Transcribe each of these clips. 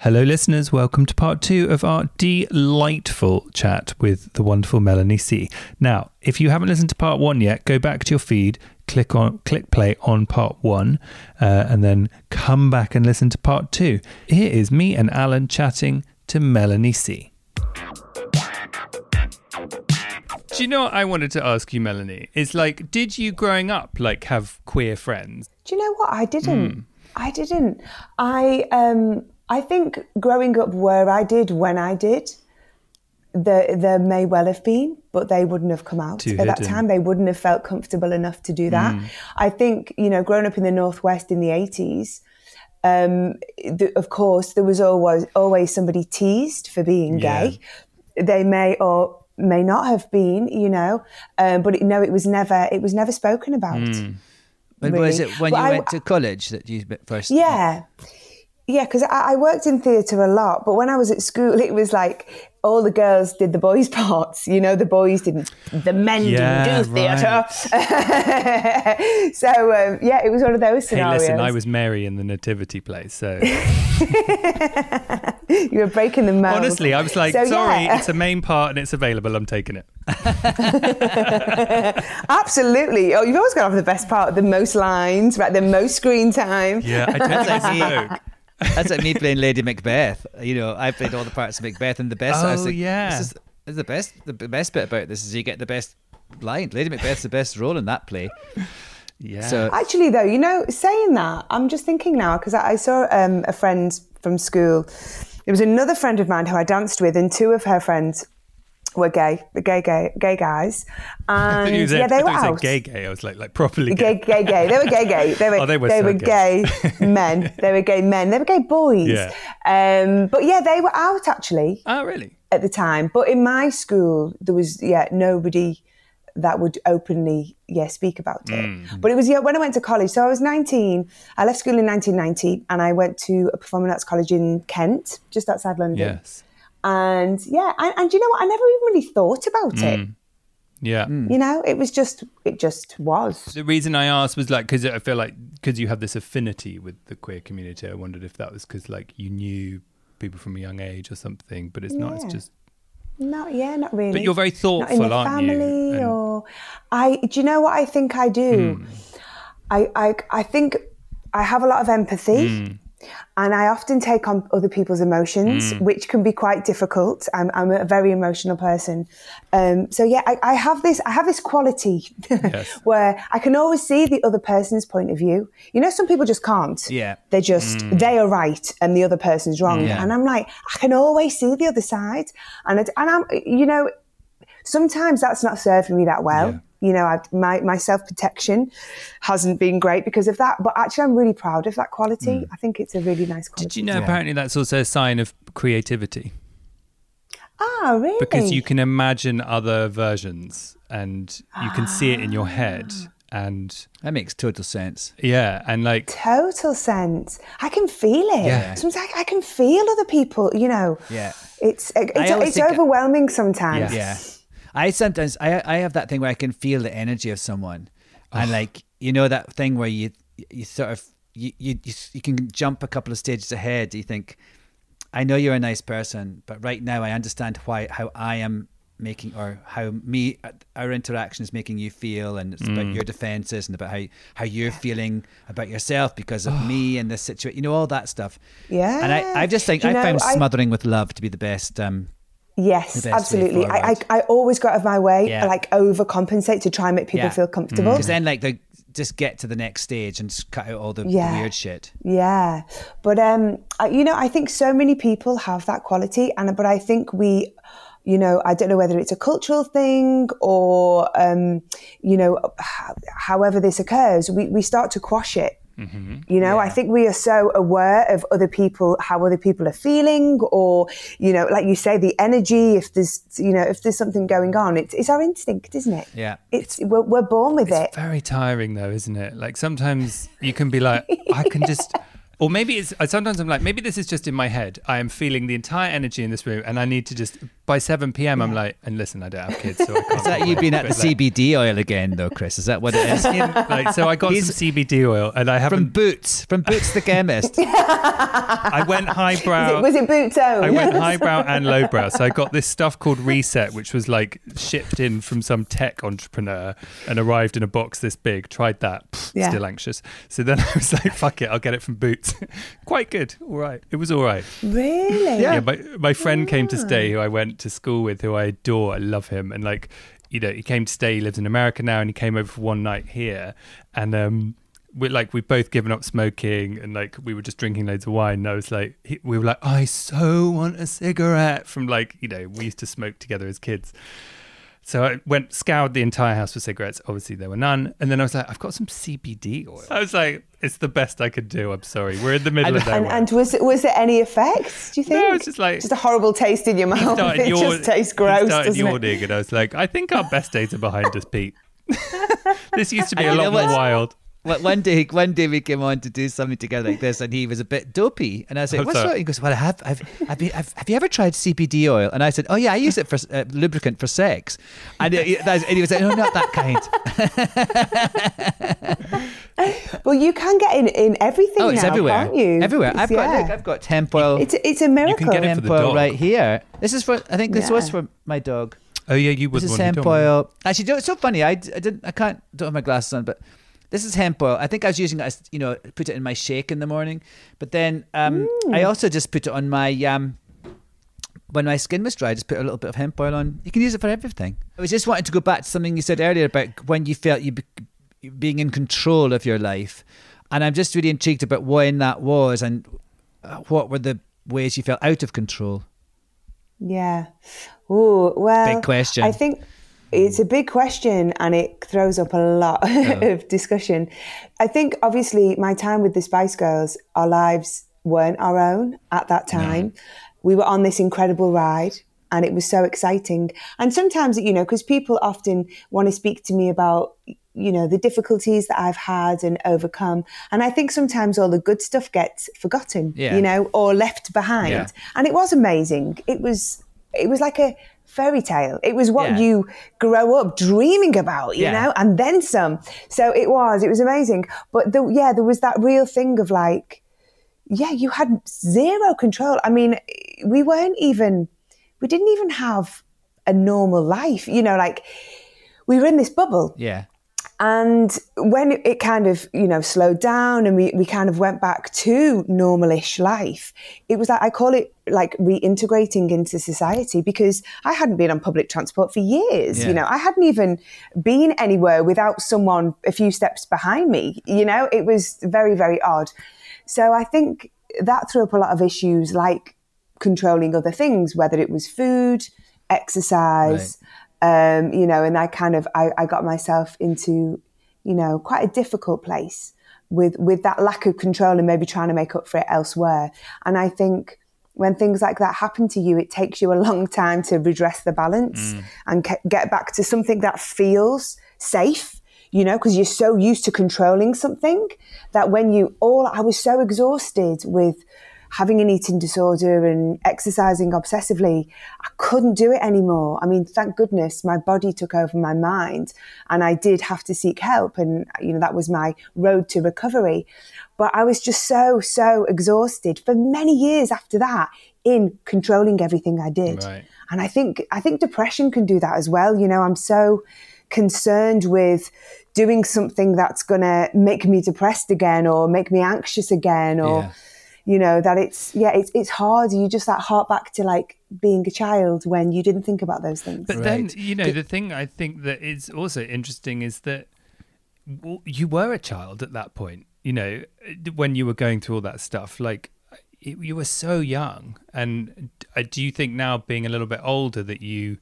Hello, listeners. Welcome to part two of our delightful chat with the wonderful Melanie C. Now, if you haven't listened to part one yet, go back to your feed, click on click play on part one, uh, and then come back and listen to part two. Here is me and Alan chatting to Melanie C. Do you know what I wanted to ask you, Melanie? It's like, did you growing up like have queer friends? Do you know what? I didn't. I didn't. I um I think growing up where I did when I did, there there may well have been, but they wouldn't have come out Too at that time. They wouldn't have felt comfortable enough to do that. I think you know, growing up in the northwest in the eighties. Um, th- of course, there was always always somebody teased for being Yeah. gay. They may or may not have been, you know, um, but it, no, it was never it was never spoken about. Was really. it when Well, you I- went to college that you first? Yeah. Yeah, because I, I worked in theatre a lot, but when I was at school, it was like all the girls did the boys' parts. You know, the boys didn't, the men Yeah, didn't do theatre. so, um, yeah, it was one of those scenarios. Hey, listen, I was Mary in the Nativity play, so you were breaking the mold. honestly, I was like, So, sorry, yeah. it's a main part and it's available. I'm taking it. Absolutely. Oh, you've always got to have the best part, the most lines, right? The most screen time. Yeah, I don't That's think like so. me. That's like me playing Lady Macbeth. You know, I played all the parts of Macbeth, and the best. I was Oh, like, yeah. This is, this is the best. The best bit about this is you get the best line. Lady Macbeth's the best role in that play. Yeah. So Actually, though, you know, saying that, I'm just thinking now because I, I saw um, a friend from school. There was another friend of mine who I danced with, and two of her friends were gay, gay, gay, gay guys, and said- yeah, they were out. gay, gay. I was like, like properly Gay, gay. gay, gay. They were gay, gay. They were, Oh, they were so gay. gay. men. They were gay men. They were gay boys. Yeah. Um, but yeah, they were out actually Oh, really? at the time. But in my school, there was yeah nobody that would openly yeah speak about it. Mm. But it was yeah when I went to college. So I was 19. I left school in 1990, and I went to a performing arts college in Kent, just outside London. Yes. And yeah, and, and you know what? I never even really thought about it. Yeah. You know, it was just it just was. The reason I asked was like because I feel like because you have this affinity with the queer community. I wondered if that was because like you knew people from a young age or something, but it's not. It's just Not yeah, not really. But you're very not in thoughtful, the aren't you? family And- Hmm. or I do you know what I think I do? I, I I think I have a lot of empathy. Hmm. And I often take on other people's emotions, Hmm. which can be quite difficult. I'm, I'm a very emotional person, um, so yeah, I, I have this. I have this quality where I can always see the other person's point of view. You know, some people just can't. Yeah. they just Hmm. they are right and the other person's wrong. Yeah. And I'm like, I can always see the other side, and it, and I'm, you know, sometimes that's not served me that well. Yeah. You know, I, my, my self protection hasn't been great because of that. But actually, I'm really proud of that quality. Mm. I think it's a really nice quality. Did you know apparently that's also a sign of creativity Ah, really? because you can imagine other versions and you can see it in your head ah. and that makes total sense. yeah and like total sense. I can feel it. Yeah. Sometimes I, I can feel other people. You know, Yeah. it's it's, it's think- uh, overwhelming sometimes. Yeah. I sometimes I I have that thing where I can feel the energy of someone, and like you know that thing where you you sort of you you you, you can jump a couple of stages ahead. You think, I know you're a nice person, but right now I understand why how I am making or how me our interaction is making you feel and it's about Mm. your defenses and about how how you're feeling about yourself because of me and this situation you know all that stuff Yeah. and I, I just think Do I know, found I- smothering with love to be the best um Yes, the best way absolutely. I, I. I always go out of my way, Yeah. like overcompensate to try and make people Yeah. feel comfortable. because then like they just get to the next stage and cut out all the, Yeah. weird shit Yeah, but um, I- you know, I think so many people have that quality, and but I think we, you know, I don't know whether it's a cultural thing or, um, you know, h- however this occurs, we we start to quash it. Mm-hmm. You know, I think we are so aware of other people, how other people are feeling, or you know, like you say, the energy. If there's, you know, if there's something going on, it's it's our instinct, isn't it? Yeah. it's we're, we're born with it. It's very tiring though, isn't it? Like sometimes you can be like, I can just, or maybe it's. Sometimes I'm like, maybe this is just in my head. I am feeling the entire energy in this room, and I need to just. By seven p.m., I'm like, and listen, I don't have kids, so I can't. is that you being at the like, CBD oil again though Chris is that what it is like, so I got He's- some CBD oil, and I haven't. Boots from Boots the chemist I went highbrow. Was it Boots tone? I went highbrow and lowbrow. So I got this stuff called Reset, which was like shipped in from some tech entrepreneur and arrived in a box this big. Tried that, Pfft, Yeah. still anxious. So then I was like, "Fuck it, I'll get it from Boots." Quite good, all right. It was all right. Really? Yeah, my my friend came to Ah. stay, who I went to school with, who I adore. I love him, and like, you know, he came to stay. He lives in America now, and he came over for one night here, and um. We like we've both given up smoking and like we were just drinking loads of wine. And I was like, he, we were like, I so want a cigarette from like you know we used to smoke together as kids. So I went scoured the entire house for cigarettes. Obviously there were none, and then I was like, I've got some CBD oil. I was like, it's the best I could do. I'm sorry, we're in the middle of And, nowhere. and was was there any effects? Do you think? No, it's just like- just a horrible taste in your mouth. It yawn- just tastes he gross, started doesn't it? yawning, and I was like, I think our best days are behind us, Pete. this used to be And a lot more wild. Well, one day, one day we came on to do something together like this, and he was a bit dopey. And I said, How's "What's wrong?" He goes, "Well, I have. I've, I've, been, I've, have you ever tried CBD oil?" And I said, "Oh yeah, I use it for uh, lubricant for sex." And, he, and he was like, "No, not that kind." Well, you can get in in everything oh, it's now, everywhere. can't you? Everywhere. It's- I've got, yeah. look, I've got hemp oil. It's it's a miracle. get it for hemp the oil dog. right here. This is for. I think this was for my dog. Oh yeah, you would This is want to hemp do it. oil. Actually, you know, it's so funny. I, d- I didn't. I can't. Don't have my glasses on, but this is hemp oil. I think I was using it as you know, put it in my shake in the morning. But then um, I also just put it on my um, when my skin was dry. I just put a little bit of hemp oil on. You can use it for everything. I was just wanting to go back to something you said earlier about when you felt you be, being in control of your life, and I'm just really intrigued about when that was and uh, what were the ways you felt out of control. Yeah. Oh well. Big question. I think it's a big question, and it throws up a lot of discussion. I think obviously my time with the Spice Girls, our lives weren't our own at that time. We were on this incredible ride. And it was so exciting. And sometimes, you know, because people often want to speak to me about, you know, the difficulties that I've had and overcome. And I think sometimes all the good stuff gets forgotten, Yeah. you know, or left behind. Yeah. And it was amazing. It was it was like a fairy tale. It was what Yeah. you grow up dreaming about, you Yeah. know, and then some. So it was, it was amazing. But the, yeah, there was that real thing of like, yeah, you had zero control. I mean, we weren't even, we didn't even have a normal life, you know, like we were in this bubble. Yeah. And when it kind of, you know, slowed down and we, we kind of went back to normalish life, it was like, I call it like reintegrating into society because I hadn't been on public transport for years. Yeah. You know, I hadn't even been anywhere without someone a few steps behind me. You know, it was very, very odd. So I think that threw up a lot of issues like controlling other things, whether it was food, exercise, um, you know, and I kind of I, I got myself into, you know, quite a difficult place with with that lack of control and maybe trying to make up for it elsewhere. And I think when things like that happen to you, it takes you a long time to redress the balance and ke- get back to something that feels safe. You know, because you're so used to controlling something that when you all, I was so exhausted with having an eating disorder and exercising obsessively, I couldn't do it anymore. I mean, thank goodness my body took over my mind and I did have to seek help. And, you know, that was my road to recovery. But I was just so, so exhausted for many years after that. in controlling everything I did. Right. And I think I think depression can do that as well. You know, I'm so concerned with doing something that's going to make me depressed again or make me anxious again or Yeah. You know that it's yeah it's it's hard you just that heart back to like being a child when you didn't think about those things But then, you know, the thing I think that is also interesting is that you were a child at that point, you know, when you were going through all that stuff. Like, it, you were so young. And uh, do you think now, being a little bit older, that you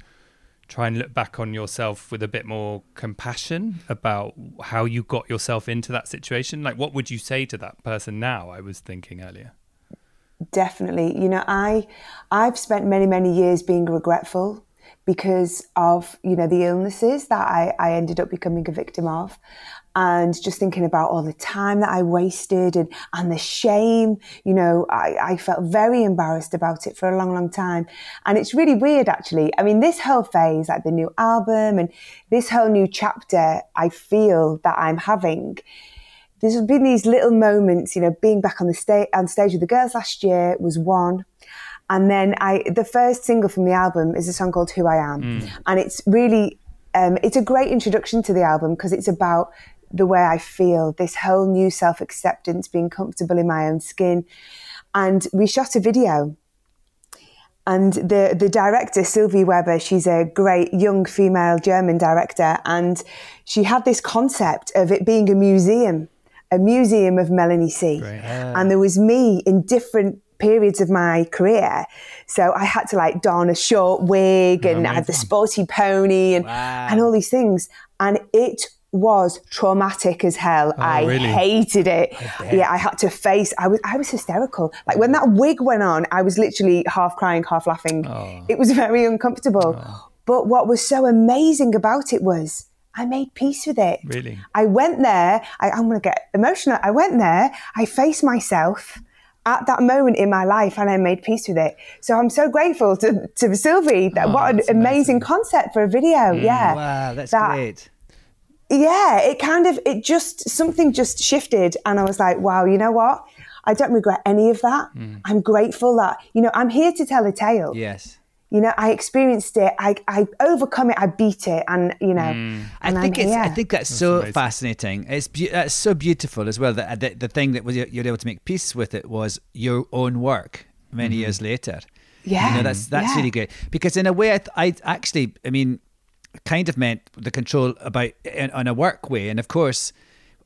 try and look back on yourself with a bit more compassion about how you got yourself into that situation? Like, what would you say to that person now? I was thinking earlier. definitely you know i i've spent many many years being regretful because of you know the illnesses that i i ended up becoming a victim of and just thinking about all the time that i wasted and and the shame you know i i felt very embarrassed about it for a long long time and it's really weird actually i mean this whole phase like the new album and this whole new chapter i feel that i'm having there's been these little moments, you know, being back on the stage on stage with the girls last year was one. And then I the first single from the album is a song called Who I Am. And it's really um, it's a great introduction to the album because it's about the way I feel, this whole new self acceptance, being comfortable in my own skin. And we shot a video. And the the director Sylvie Weber, she's a great young female German director, and she had this concept of it being a museum, a museum of Melanie C. And there was me in different periods of my career, so I had to like don a short wig, and I had the sporty pony, and and all these things, and it was traumatic as hell. Oh, I really? hated it. yeah, I had to face. I was I was hysterical. Like when that wig went on, I was literally half crying, half laughing. Oh. It was very uncomfortable. Oh. But what was so amazing about it was I made peace with it. Really? I went there. I, I'm going to get emotional. I went there. I faced myself at that moment in my life and I made peace with it. So I'm so grateful to, to Sylvie. That, what an that's amazing concept for a video. yeah. Mm. Wow, that's That- great. Yeah, it kind of, it just, something just shifted. And I was like, wow, you know what? I don't regret any of that. Mm. I'm grateful that, you know, I'm here to tell a tale. Yes. You know, I experienced it, I, I overcome it, I beat it, and, you know, mm. I and think I'm it's. I think that's, so amazing. fascinating. It's be- that's so beautiful as well. That uh, the, the thing that was you're able to make peace with it was your own work many mm-hmm. years later. Yeah, you know that's that's yeah. really great because in a way I, th- I actually I mean kind of meant the control about in, on a work way. And of course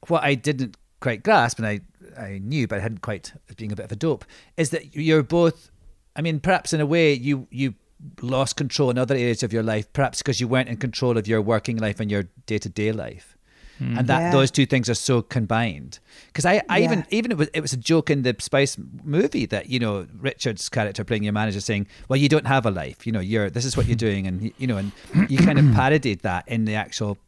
what I didn't quite grasp and I I knew but I hadn't quite being a bit of a dope is that you're both I mean perhaps in a way you you lost control in other areas of your life perhaps because you weren't in control of your working life and your day-to-day life and that Yeah. those two things are so combined because I, I even Yeah. even it was it was a joke in the Spice movie that you know Richard's character playing your manager saying, "Well, you don't have a life. You know, you're this is what you're doing," and you know, and you kind of parodied that in the actual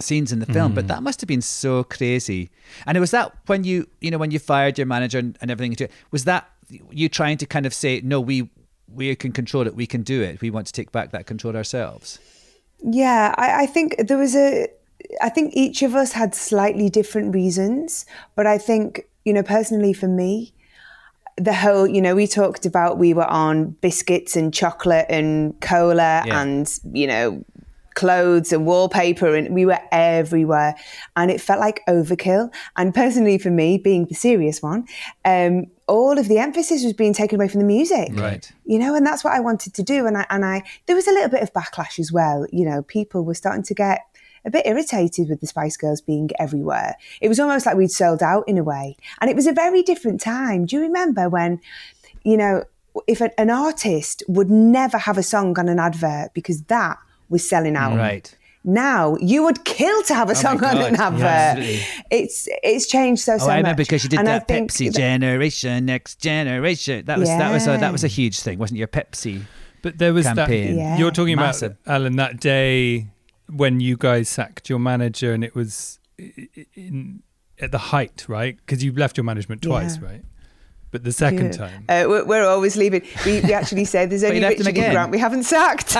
scenes in the film. But mm. that must have been so crazy. And it was that when you you know when you fired your manager and, and everything, was that you trying to kind of say, "No, we we can control it. We can do it. We want to take back that control ourselves." Yeah, I, I think there was a. I think each of us had slightly different reasons, but I think you know personally for me, the whole you know we talked about we were on biscuits and chocolate and cola Yeah. and you know clothes and wallpaper and we were everywhere and it felt like overkill and personally for me being the serious one um, all of the emphasis was being taken away from the music Right. you know and that's what i wanted to do and i and i there was a little bit of backlash as well you know people were starting to get a bit irritated with the spice girls being everywhere it was almost like we'd sold out in a way and it was a very different time do you remember when you know if an, an artist would never have a song on an advert because that was selling out Right. now you would kill to have a oh song on an advert Yeah, it's it's changed so Oh, so I remember much. because you did And I that think Pepsi that- generation, next generation. That was that was a, that was a huge thing, wasn't? Your Pepsi. But there was campaign. that. Yeah. You're talking Massive. about Alan that day when you guys sacked your manager, and it was i- i- in, at the height, right? Because you've left your management twice, Yeah. right? But the second Yeah. time, Uh, we're, we're always leaving. We, we actually said there's only you Richard again. Grant we haven't sacked.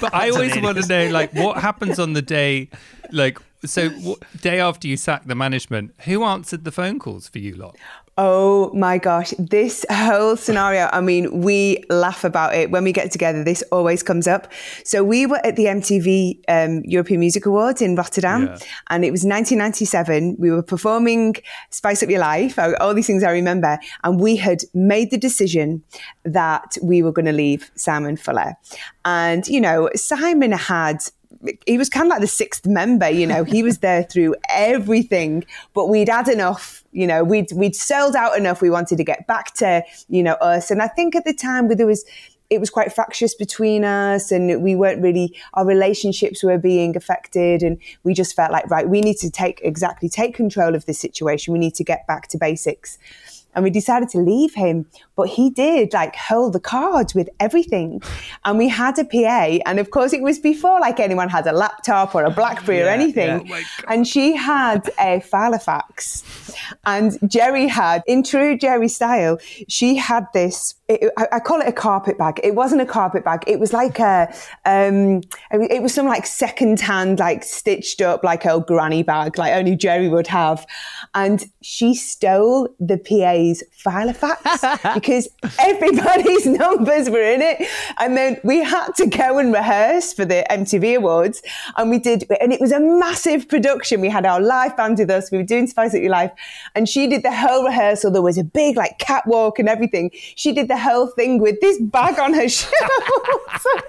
but I always want to know, like, what happens on the day, like so w- day after you sacked the management, who answered the phone calls for you lot? Oh my gosh, this whole scenario, I mean, we laugh about it when we get together. This always comes up. So we were at the MTV um, European Music Awards in Rotterdam, Yeah. and it was 1997. We were performing Spice Up Your Life, uh, all these things I remember, and we had made the decision that we were going to leave Simon Fuller. And, you know, Simon had he was kind of like the sixth member, you know, he was there through everything, but we'd had enough, you know, we'd, we'd sold out enough. We wanted to get back to, you know, us. And I think at the time there was, it was quite fractious between us and we weren't really, our relationships were being affected. And we just felt like, right, we need to take exactly take control of this situation. We need to get back to basics and we decided to leave him. But he did like hold the cards with everything. And we had a PA. And of course, it was before like anyone had a laptop or a Blackberry or anything. yeah. and she had a Filofax. And Geri had, in true Geri style, she had this. It, I, I call it a carpet bag. It wasn't a carpet bag. It was like a, um, it was some like second hand, like stitched up, like old granny bag, like only Geri would have. And she stole the PA's Filofax because everybody's numbers were in it. And then we had to go and rehearse for the MTV Awards. And we did, and it was a massive production. We had our live band with us. We were doing Spice Up Your Life. And she did the whole rehearsal. There was a big like catwalk and everything. She did the whole thing with this bag on her shoulders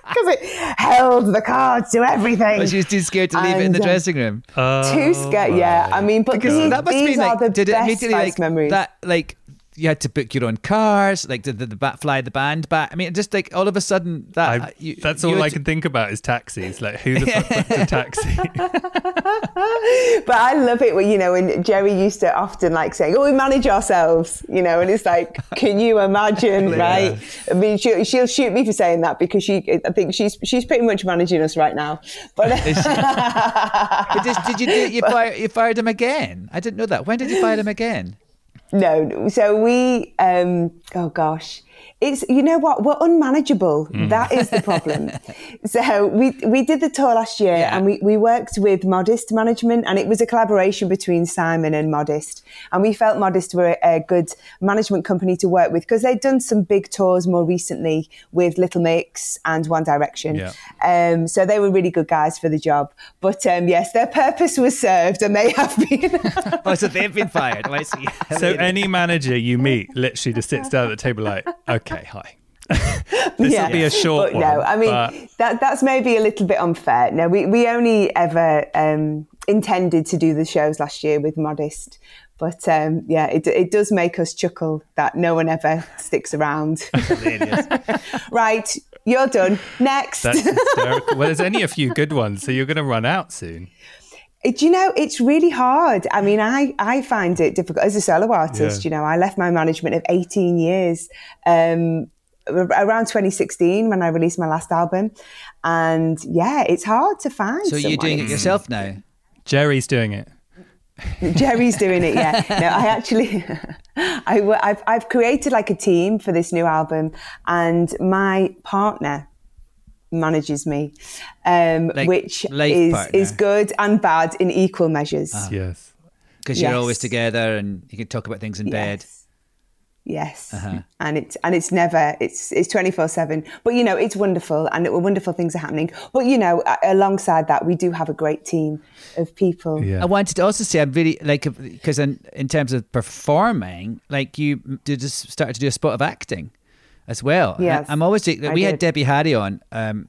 because it held the cards to everything. But she was too scared to leave it in the um, dressing room. Too scared, yeah. I mean, but Because these, that must these be are like, the did it best immediately Spice like memories. that? Like you had to book your own cars. Like did the, the bat fly the band back? I mean, just like all of a sudden that I, uh, you- that's all had I can think about is taxis. Like, who the fuck booked a taxi? but I love it when you know when Geri used to often like saying, "Oh, we manage ourselves," you know, and it's like, can you imagine, right? I mean, she'll, she'll shoot me for saying that because she, I think she's she's pretty much managing us right now. But But did, did you do you, fire, you fired him again? I didn't know that. When did you fire him again? No, so we, um, oh gosh. It's you know what we're unmanageable. That is the problem. so we we did the tour last year, Yeah. and we, we worked with Modest Management, and it was a collaboration between Simon and Modest, and we felt Modest were a, a good management company to work with because they'd done some big tours more recently with Little Mix and One Direction. Yeah. Um, so they were really good guys for the job. But um, yes, their purpose was served, and they have been. Oh, so they've been fired. Oh, I see. so any manager you meet literally just sits down at the table like, okay, hi. this will be a short but one. No, I mean but- that that's maybe a little bit unfair. No, we, we only ever um, intended to do the shows last year with Modest. But um, yeah, it, it does make us chuckle that no one ever sticks around. right, you're done. Next. That's hysterical. well, there's only a few good ones, so you're going to run out soon. Do you know, it's really hard. I mean, I, I find it difficult as a solo artist. Yeah. You know, I left my management of 18 years um, around 2016 when I released my last album. And yeah, it's hard to find. So you're doing it yourself now? Geri's doing it. Geri's doing it, yeah. No, I actually, I, I've, I've created like a team for this new album, and my partner manages me, um, Like which life is partner? is good and bad in equal measures. Yes. Because you're Yes. always together and you can talk about things in bed. Yes. Yes, Uh-huh. and it's and it's never it's it's twenty four seven. But you know it's wonderful, and it, wonderful things are happening. But you know, alongside that, we do have a great team of people. Yeah. I wanted to also say I'm really like because in in terms of performing, like you did just started to do a spot of acting as well. And Yes, I'm always we I had did. Debbie Harry on um,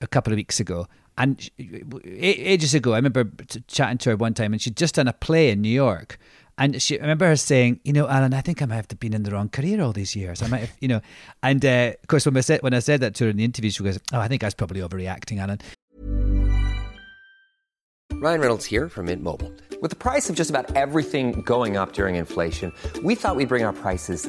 a couple of weeks ago, and sh- a- ages ago I remember chatting to her one time, and she'd just done a play in New York. And she, I remember her saying, "You know, Alan, I think I might have been in the wrong career all these years. I might have, you know." And uh, of course, when I said when I said that to her in the interview, she goes, "Oh, I think I was probably overreacting, Alan." Ryan Reynolds here from Mint Mobile. With the price of just about everything going up during inflation, we thought we'd bring our prices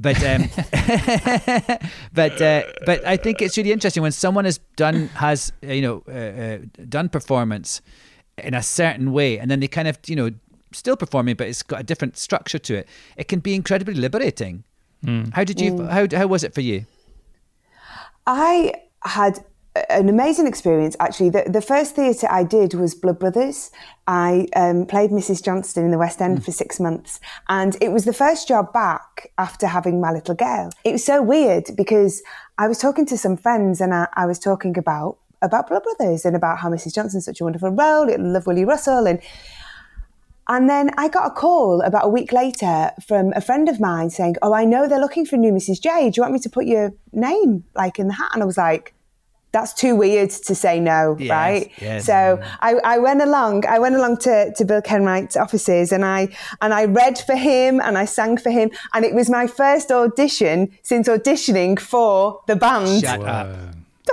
But um, but uh, but I think it's really interesting when someone has done has uh, you know uh, uh, done performance in a certain way, and then they kind of you know still performing, but it's got a different structure to it. It can be incredibly liberating. How did you? How how was it for you? I had an amazing experience actually. The, the first theatre I did was Blood Brothers. I um, played Mrs. Johnston in the West End for six months, and it was the first job back after having my little girl. It was so weird because I was talking to some friends and I, I was talking about about Blood Brothers and about how Mrs. Johnston's such a wonderful role. I love Willy Russell and and then I got a call about a week later from a friend of mine saying, Oh, I know they're looking for a new Mrs. J. Do you want me to put your name like in the hat? And I was like, that's too weird to say no, Yes, right? yes. so I, I went along, I went along to, to Bill Kenwright's offices and I and I read for him and I sang for him. And it was my first audition since auditioning for the band. Shut up.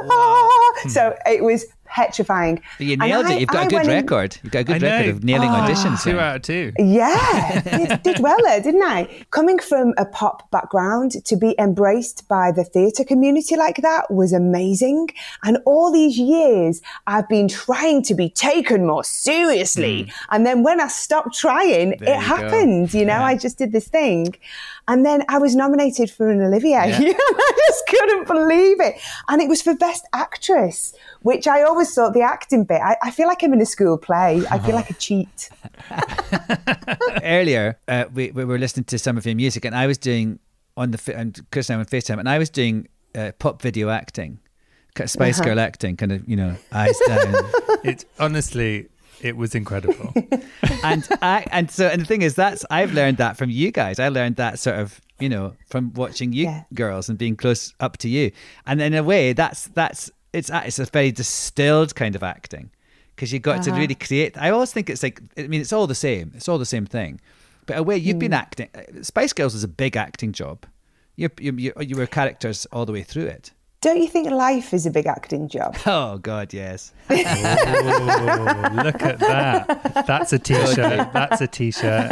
Ah! So it was petrifying. But you And nailed I- it. You've got I a good went in- record. You've got a good record of nailing Ah, auditions. Two out of two. Yeah, did, did well there, didn't I? Coming from a pop background to be embraced by the theatre community like that was amazing. And all these years, I've been trying to be taken more seriously. And then when I stopped trying. There it you go. happened. You know, Yeah. I just did this thing. And then I was nominated for an Olivier. I just couldn't believe it. And it was for Best Actress, which I always thought the acting bit, I, I feel like I'm in a school play. I feel like a cheat. earlier, uh, we, we were listening to some of your music, and I was doing on the fa- and Chris and I on Facetime, and I was doing uh, pop video acting, kind of Spice Uh-huh. Girl acting, kind of you know eyes down, It honestly, it was incredible. and I and so and the thing is that's I've learned that from you guys. I learned that sort of you know from watching you Yeah. girls and being close up to you, and in a way that's that's it's a- it's a very distilled kind of acting because you've got to really create. I always think it's like I mean it's all the same. It's all the same thing, but a way you've been acting. uh, Spice Girls is a big acting job. You you you, you were characters all the way through it. Don't you think life is a big acting job? Oh God, yes. oh, look at that. That's a t-shirt. That's a t-shirt.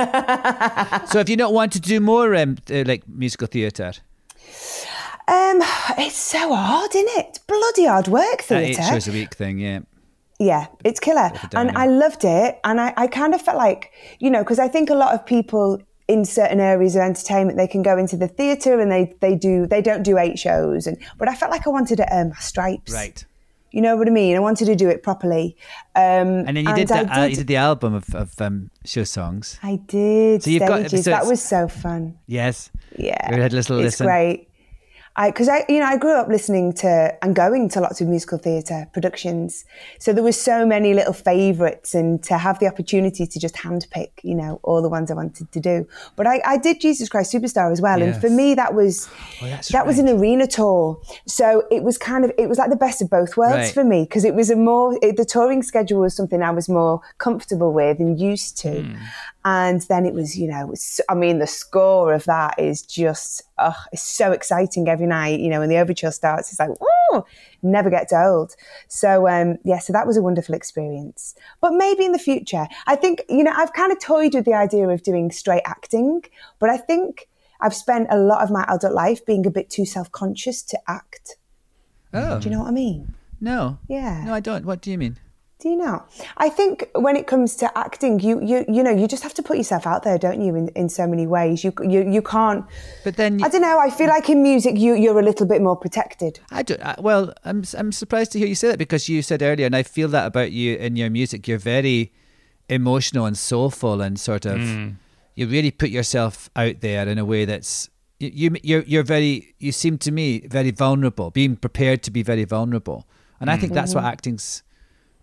so have you not wanted to do more um, uh, like musical theatre? Um, it's so hard, isn't it? Bloody hard work, That eight theatre. shows a week thing, yeah. Yeah, it's killer. And. I loved it. And I, I kind of felt like, you know, because I think a lot of people in certain areas of entertainment, they can go into the theatre and they, they do, they don't do eight shows. And, but I felt like I wanted to earn my stripes. Right. You know what I mean? I wanted to do it properly. Um, And then you did, the, uh, you did the album of, of um, show songs. I did. So you've got- stages. so that was so fun. Yes. Yeah, We had a little it's listen. great. I because I you know I grew up listening to and going to lots of musical theatre productions, so there were so many little favourites, and to have the opportunity to just handpick, you know, all the ones I wanted to do. But I, I did Jesus Christ Superstar as well, and for me that was Oh, that was an arena tour, so it was kind of it was like the best of both worlds Right. for me because it was a more it, the touring schedule was something I was more comfortable with and used to. Hmm. And then it was, you know, was, I mean, the score of that is just, oh, it's so exciting every night. You know, when the overture starts, it's like, oh, never gets old. So, um, yeah, so that was a wonderful experience. But maybe in the future, I think, you know, I've kind of toyed with the idea of doing straight acting, but I think I've spent a lot of my adult life being a bit too self conscious to act. Oh. Do you know what I mean? No. Yeah. No, I don't. What do you mean? Do you know? I think when it comes to acting, you you you know, you just have to put yourself out there, don't you? In in so many ways, you you you can't. But then I don't know. I feel like in music, you you're a little bit more protected. I do. I, well, I'm I'm surprised to hear you say that because you said earlier, and I feel that about you in your music. You're very emotional and soulful, and sort of mm. you really put yourself out there in a way that's you, you you're you're very. You seem to me very vulnerable, being prepared to be very vulnerable, and I mm. think that's what mm-hmm. acting's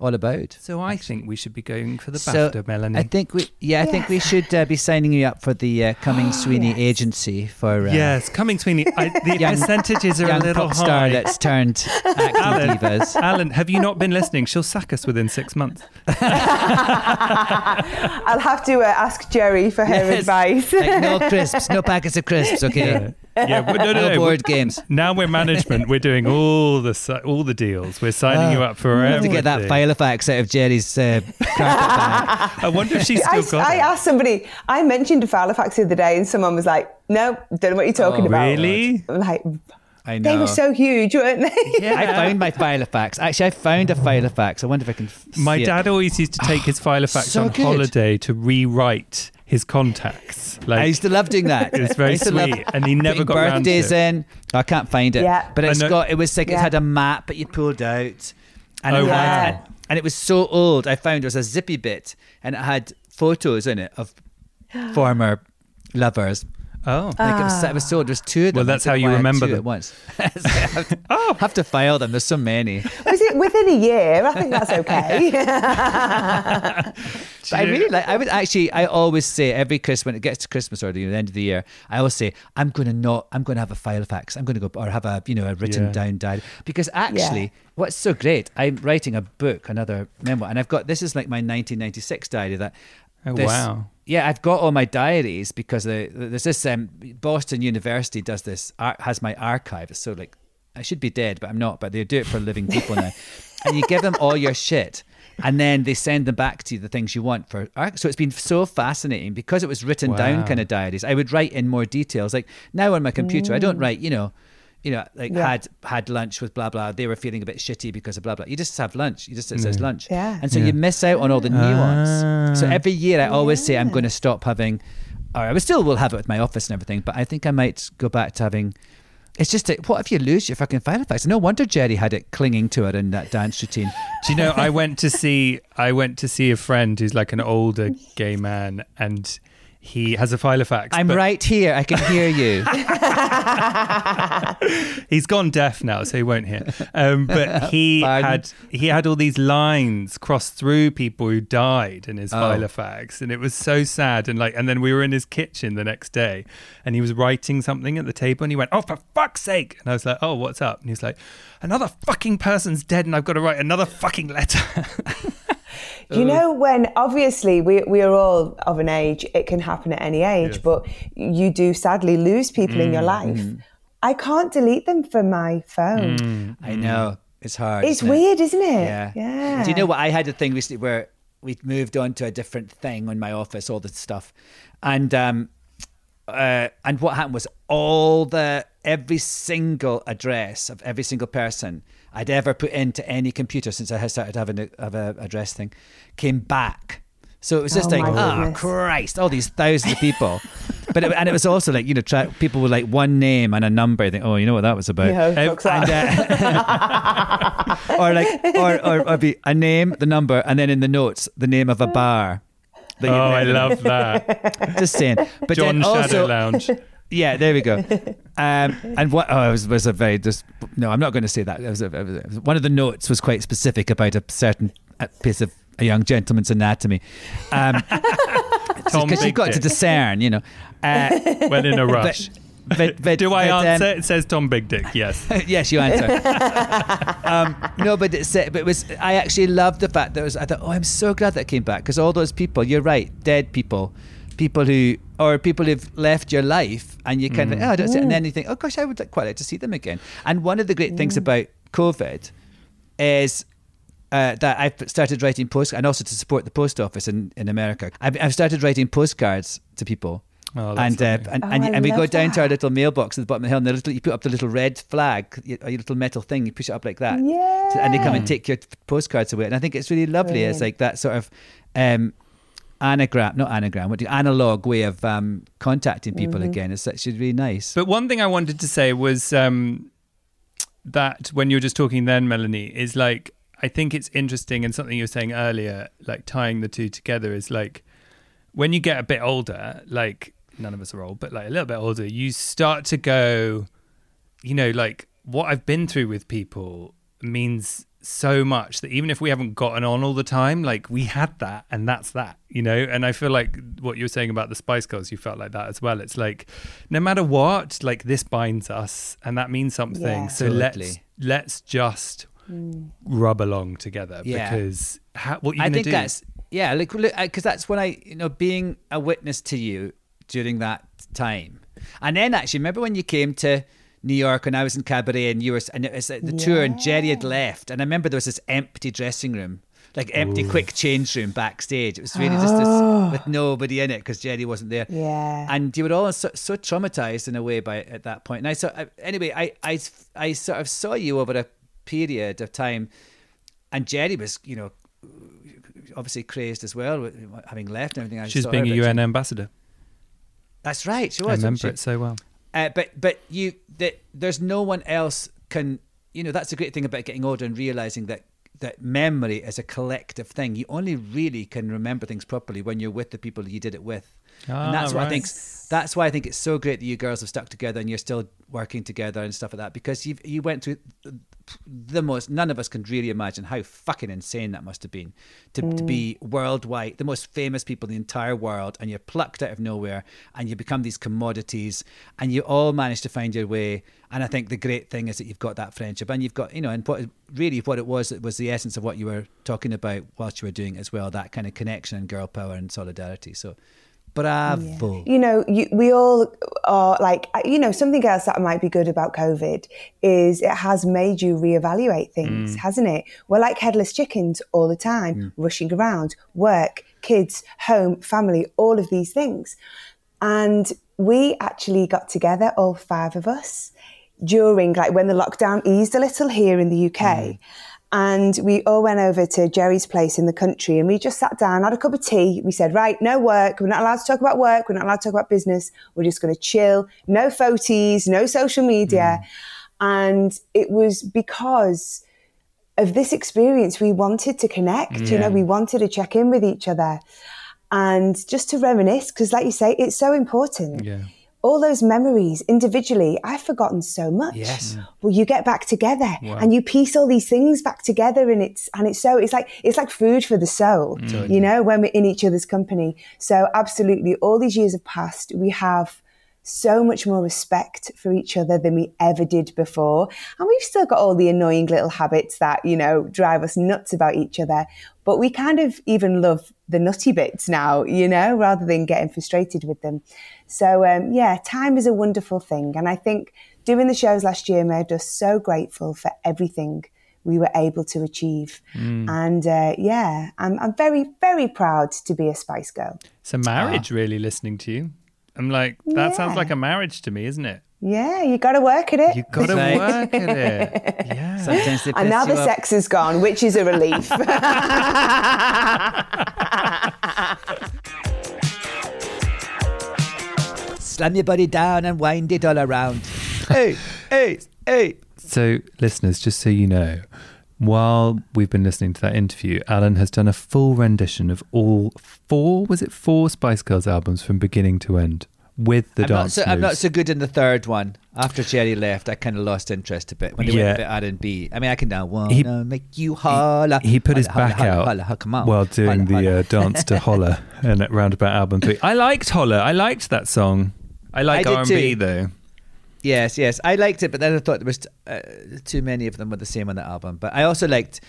all about. So I think we should be going for the So, BAFTA, Melanie. I think we, yeah, I think we should uh, be signing you up for the uh, Cumming Sweeney Yes. agency for uh, yes, Cumming Sweeney. I, the Young- percentages are young a little pop star that's turned acting Alan, divas. Alan, have you not been listening? She'll sack us within six months. I'll have to uh, ask Geri for her Yes. advice. Like, no crisps, no packets of crisps, okay? Yeah, but no, no, No no. board games. Now we're management. We're doing all the all the deals. We're signing you up for We have to get that everything. Filofax out of Geri's uh. I wonder if she's I, still got I it. asked somebody, I mentioned a Filofax the other day, and someone was like, no, don't know what you're talking Oh, about. really? I'm like, I know. they were so huge, weren't they? Yeah. I found my Filofax. Actually, I found a Filofax. I wonder if I can. f- My see it. dad always used to take his Filofax So on good. holiday to rewrite his contacts. Like I used to love doing that. It's very I love sweet, and he never got birthdays in. I can't find it. Yeah. But I it's know- uh, got. It was like it had a map that you pulled out, and Oh, it had, wow. and it was so old. I found it was a zippy bit, and it had photos in it of former lovers. Oh, Like it, was, it was so there was two of them. Well, that's how you "Why I had remember two them." at once. oh, have to file them. There's so many. Within a year? I think that's okay. But I really like. I would actually. I always say every Christmas when it gets to Christmas or the end of the year, I always say I'm going to not. I'm going to have a Filofax. I'm going to go or have a you know a written Yeah. down diary because actually, what's so great? I'm writing a book, another memoir, and I've got this is like my 1996 diary that. Oh, this- wow. Yeah, I've got all my diaries because the, there's this um, Boston University does this ar- has my archive. It's so like I should be dead, but I'm not. But they do it for living people now, and you give them all your shit, and then they send them back to you the things you want for. So it's been so fascinating because it was written down kind of diaries. I would write in more details. Like now on my computer, I don't write. You know. You know, like Yeah. had had lunch with blah blah. They were feeling a bit shitty because of blah blah. You just have lunch. You just it says lunch. Yeah. And so you miss out on all the nuance. So Ah. every year I always say I'm going to stop having, or I still will have it with my office and everything, but I think I might go back to having. It's just that, what if you lose your fucking Filofax? No wonder Geri had it clinging to her in that dance routine. Do you know? I went to see. I went to see a friend who's like an older gay man, and he has a Filofax. I'm but right here. I can hear you. He's gone deaf now, so he won't hear. Um, but he Pardon? had he had all these lines crossed through people who died in his Oh. facts, and it was so sad. And like, and then we were in his kitchen the next day, and he was writing something at the table, and he went, "Oh, for fuck's sake!" And I was like, "Oh, what's up?" And he's like, "Another fucking person's dead, and I've got to write another fucking letter." You uh, know, when obviously we, we are all of an age, it can happen at any age, but you do sadly lose people in your mm, life. Mm. I can't delete them from my phone. Mm, I know. It's hard. It's isn't weird, isn't it? Yeah. Yeah. Do you know what? I had a thing recently where we moved on to a different thing in my office, all this stuff, and um, uh, and what happened was all the every single address of every single person I'd ever put into any computer since I had started having a, have a address thing came back. So it was just Oh, like, oh. Christ, all these thousands of people. but it, and it was also like, you know, try, people with like one name and a number. I think, oh, you know what that was about. Yeah, Um. And, uh, or like, or, or, or be a name, the number, and then in the notes, the name of a bar. oh, I love that. Just saying. But John then Shadow also, Lounge. Yeah, there we go. Um, and what? Oh, it was, was a very just. No, I'm not going to say that. It was, a, it was- it one of the notes was quite specific about a certain uh, piece of a young gentleman's anatomy. Um, Tom because you've got to discern, you know. Uh, when in a rush. but, but, Do I but, um, answer? it says Tom Big Dick. Yes. yes, you answer. um, no, but it's, but it was. I actually loved the fact that it was. I thought, oh, I'm so glad that came back because all those people. You're right, dead people, people who or people who've left your life, and you kind of oh, I don't see, it. and then you think, oh gosh, I would like- quite like to see them again. And one of the great things about COVID is. Uh, that I've started writing post and also to support the post office in, in America. I've, I've started writing postcards to people, Oh, that's and, uh, lovely. and Oh, and, and we go love down to our little mailbox at the bottom of the hill, and the little, you put up the little red flag, y- or your little metal thing, you push it up like that, So- and they come and take your postcards away. And I think it's really lovely. It's like that sort of um, anagram, not anagram, what do you, analog way of um, contacting people Mm-hmm. again. It's actually really nice. But one thing I wanted to say was um, that when you were just talking then, Melanie, is like, I think it's interesting and something you were saying earlier, like tying the two together is like, when you get a bit older, like, none of us are old, but like a little bit older, you start to go, you know, like what I've been through with people means so much that even if we haven't gotten on all the time, like we had that and that's that, you know? And I feel like what you were saying about the Spice Girls, you felt like that as well. It's like no matter what, like this binds us and that means something. Yeah. so let's let's just mm. rub along together Yeah. because how, what you I gonna think do? that's yeah, like because uh, that's when I you know being a witness to you during that time, and then actually remember when you came to New York when I was in cabaret and you were and it was uh, the tour and Geri had left, and I remember there was this empty dressing room. Like empty, quick change room backstage. It was really just this with nobody in it because Geri wasn't there. Yeah. and you were all so, so traumatized in a way by at that point. And I saw I, anyway. I, I I sort of saw you over a period of time, and Geri was you know obviously crazed as well with having left and everything. I She's being a UN she- ambassador. That's right. She was. I remember she? it so well. Uh, but but you that there's no one else can you know that's the great thing about getting older and realizing that that memory is a collective thing. You only really can remember things properly when you're with the people you did it with. Ah, and that's what I think. That's why I think it's so great that you girls have stuck together and you're still working together and stuff like that because you you went through the most. None of us can really imagine how fucking insane that must have been to, to be worldwide, the most famous people in the entire world, and you're plucked out of nowhere and you become these commodities, and you all manage to find your way. And I think the great thing is that you've got that friendship, and you've got you know, and what really what it was, it was the essence of what you were talking about whilst you were doing it as well, that kind of connection and girl power and solidarity. So. Bravo. you know, you, we all are like, you know, something else that might be good about COVID is it has made you reevaluate things, mm. hasn't it? We're like headless chickens all the time, rushing around, work, kids, home, family, all of these things. And we actually got together, all five of us, during like when the lockdown eased a little here in the UK. And we all went over to Geri's place in the country and we just sat down, had a cup of tea. We said, right, no work. We're not allowed to talk about work. We're not allowed to talk about business. We're just going to chill. No photos, no social media. Mm. And it was because of this experience, we wanted to connect. You know, we wanted to check in with each other and just to reminisce, because like you say, it's so important. Yeah. All those memories individually, I've forgotten so much. Yes. Mm. Well, you get back together and you piece all these things back together, and it's and it's so it's like it's like food for the soul, mm. you know, when we're in each other's company. So absolutely, all these years have passed. We have so much more respect for each other than we ever did before. And we've still got all the annoying little habits that, you know, drive us nuts about each other. But we kind of even love the nutty bits now, you know, rather than getting frustrated with them. So, um, yeah, time is a wonderful thing. And I think doing the shows last year made us so grateful for everything we were able to achieve. And uh, yeah, I'm, I'm very, very proud to be a Spice Girl. It's a marriage, really, listening to you. I'm like, that sounds like a marriage to me, isn't it? Yeah, you got to work at it. You got to work at it. Yeah. Sometimes they and now the up. sex is gone, which is a relief. Slam your body down and wind it all around. hey, hey, hey. So, listeners, just so you know, while we've been listening to that interview, Alan has done a full rendition of all four, was it four Spice Girls albums from beginning to end with the I'm not, dance so, I'm not so good in the third one. After Geri left, I kind of lost interest a bit when they Yeah. went a bit R and B. I mean, I can now wanna He- make you holla. he put his holla, back holla, out holla, holla, come on. while doing the uh, dance to Holler and at roundabout album three. I liked Holler. I liked that song. I like R and B though. Yes, yes, I liked it, but then I thought there was t- uh, too many of them were the same on the album. But I also liked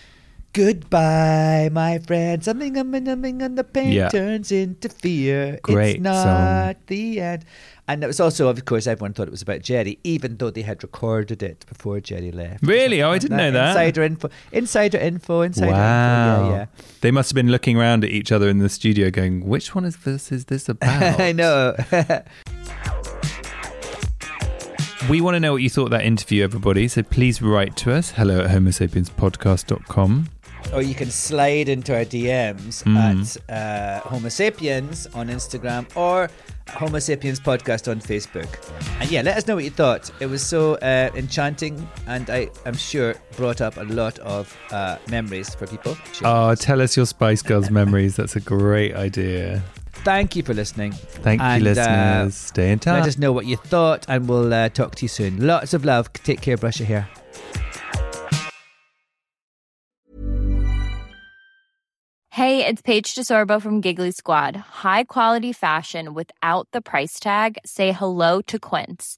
"Goodbye, My Friend." Something I'm numbing and the pain Yeah. turns into fear. Great it's not song. the end. And it was also, of course, everyone thought it was about Geri, even though they had recorded it before Geri left. Really? Oh, I didn't know that. Insider info, insider info, insider wow. info. Yeah, yeah. They must have been looking around at each other in the studio going, which one is this is this about? I know. We want to know what you thought of that interview, everybody. So please write to us. Hello at homosapienspodcast.com. or you can slide into our DMs Mm. at uh, Homo Sapiens on Instagram or Homo Sapiens Podcast on Facebook. And yeah, let us know what you thought. It was so uh, enchanting, and I am sure brought up a lot of uh, memories for people. Oh, tell us your Spice Girls memories. That's a great idea. Thank you for listening. Thank and, you, listeners. Uh, Stay in touch. Let us know what you thought, and we'll uh, talk to you soon. Lots of love. Take care. Brush your hair. Hey, it's Paige DeSorbo from Giggly Squad. High quality fashion without the price tag. Say hello to Quince.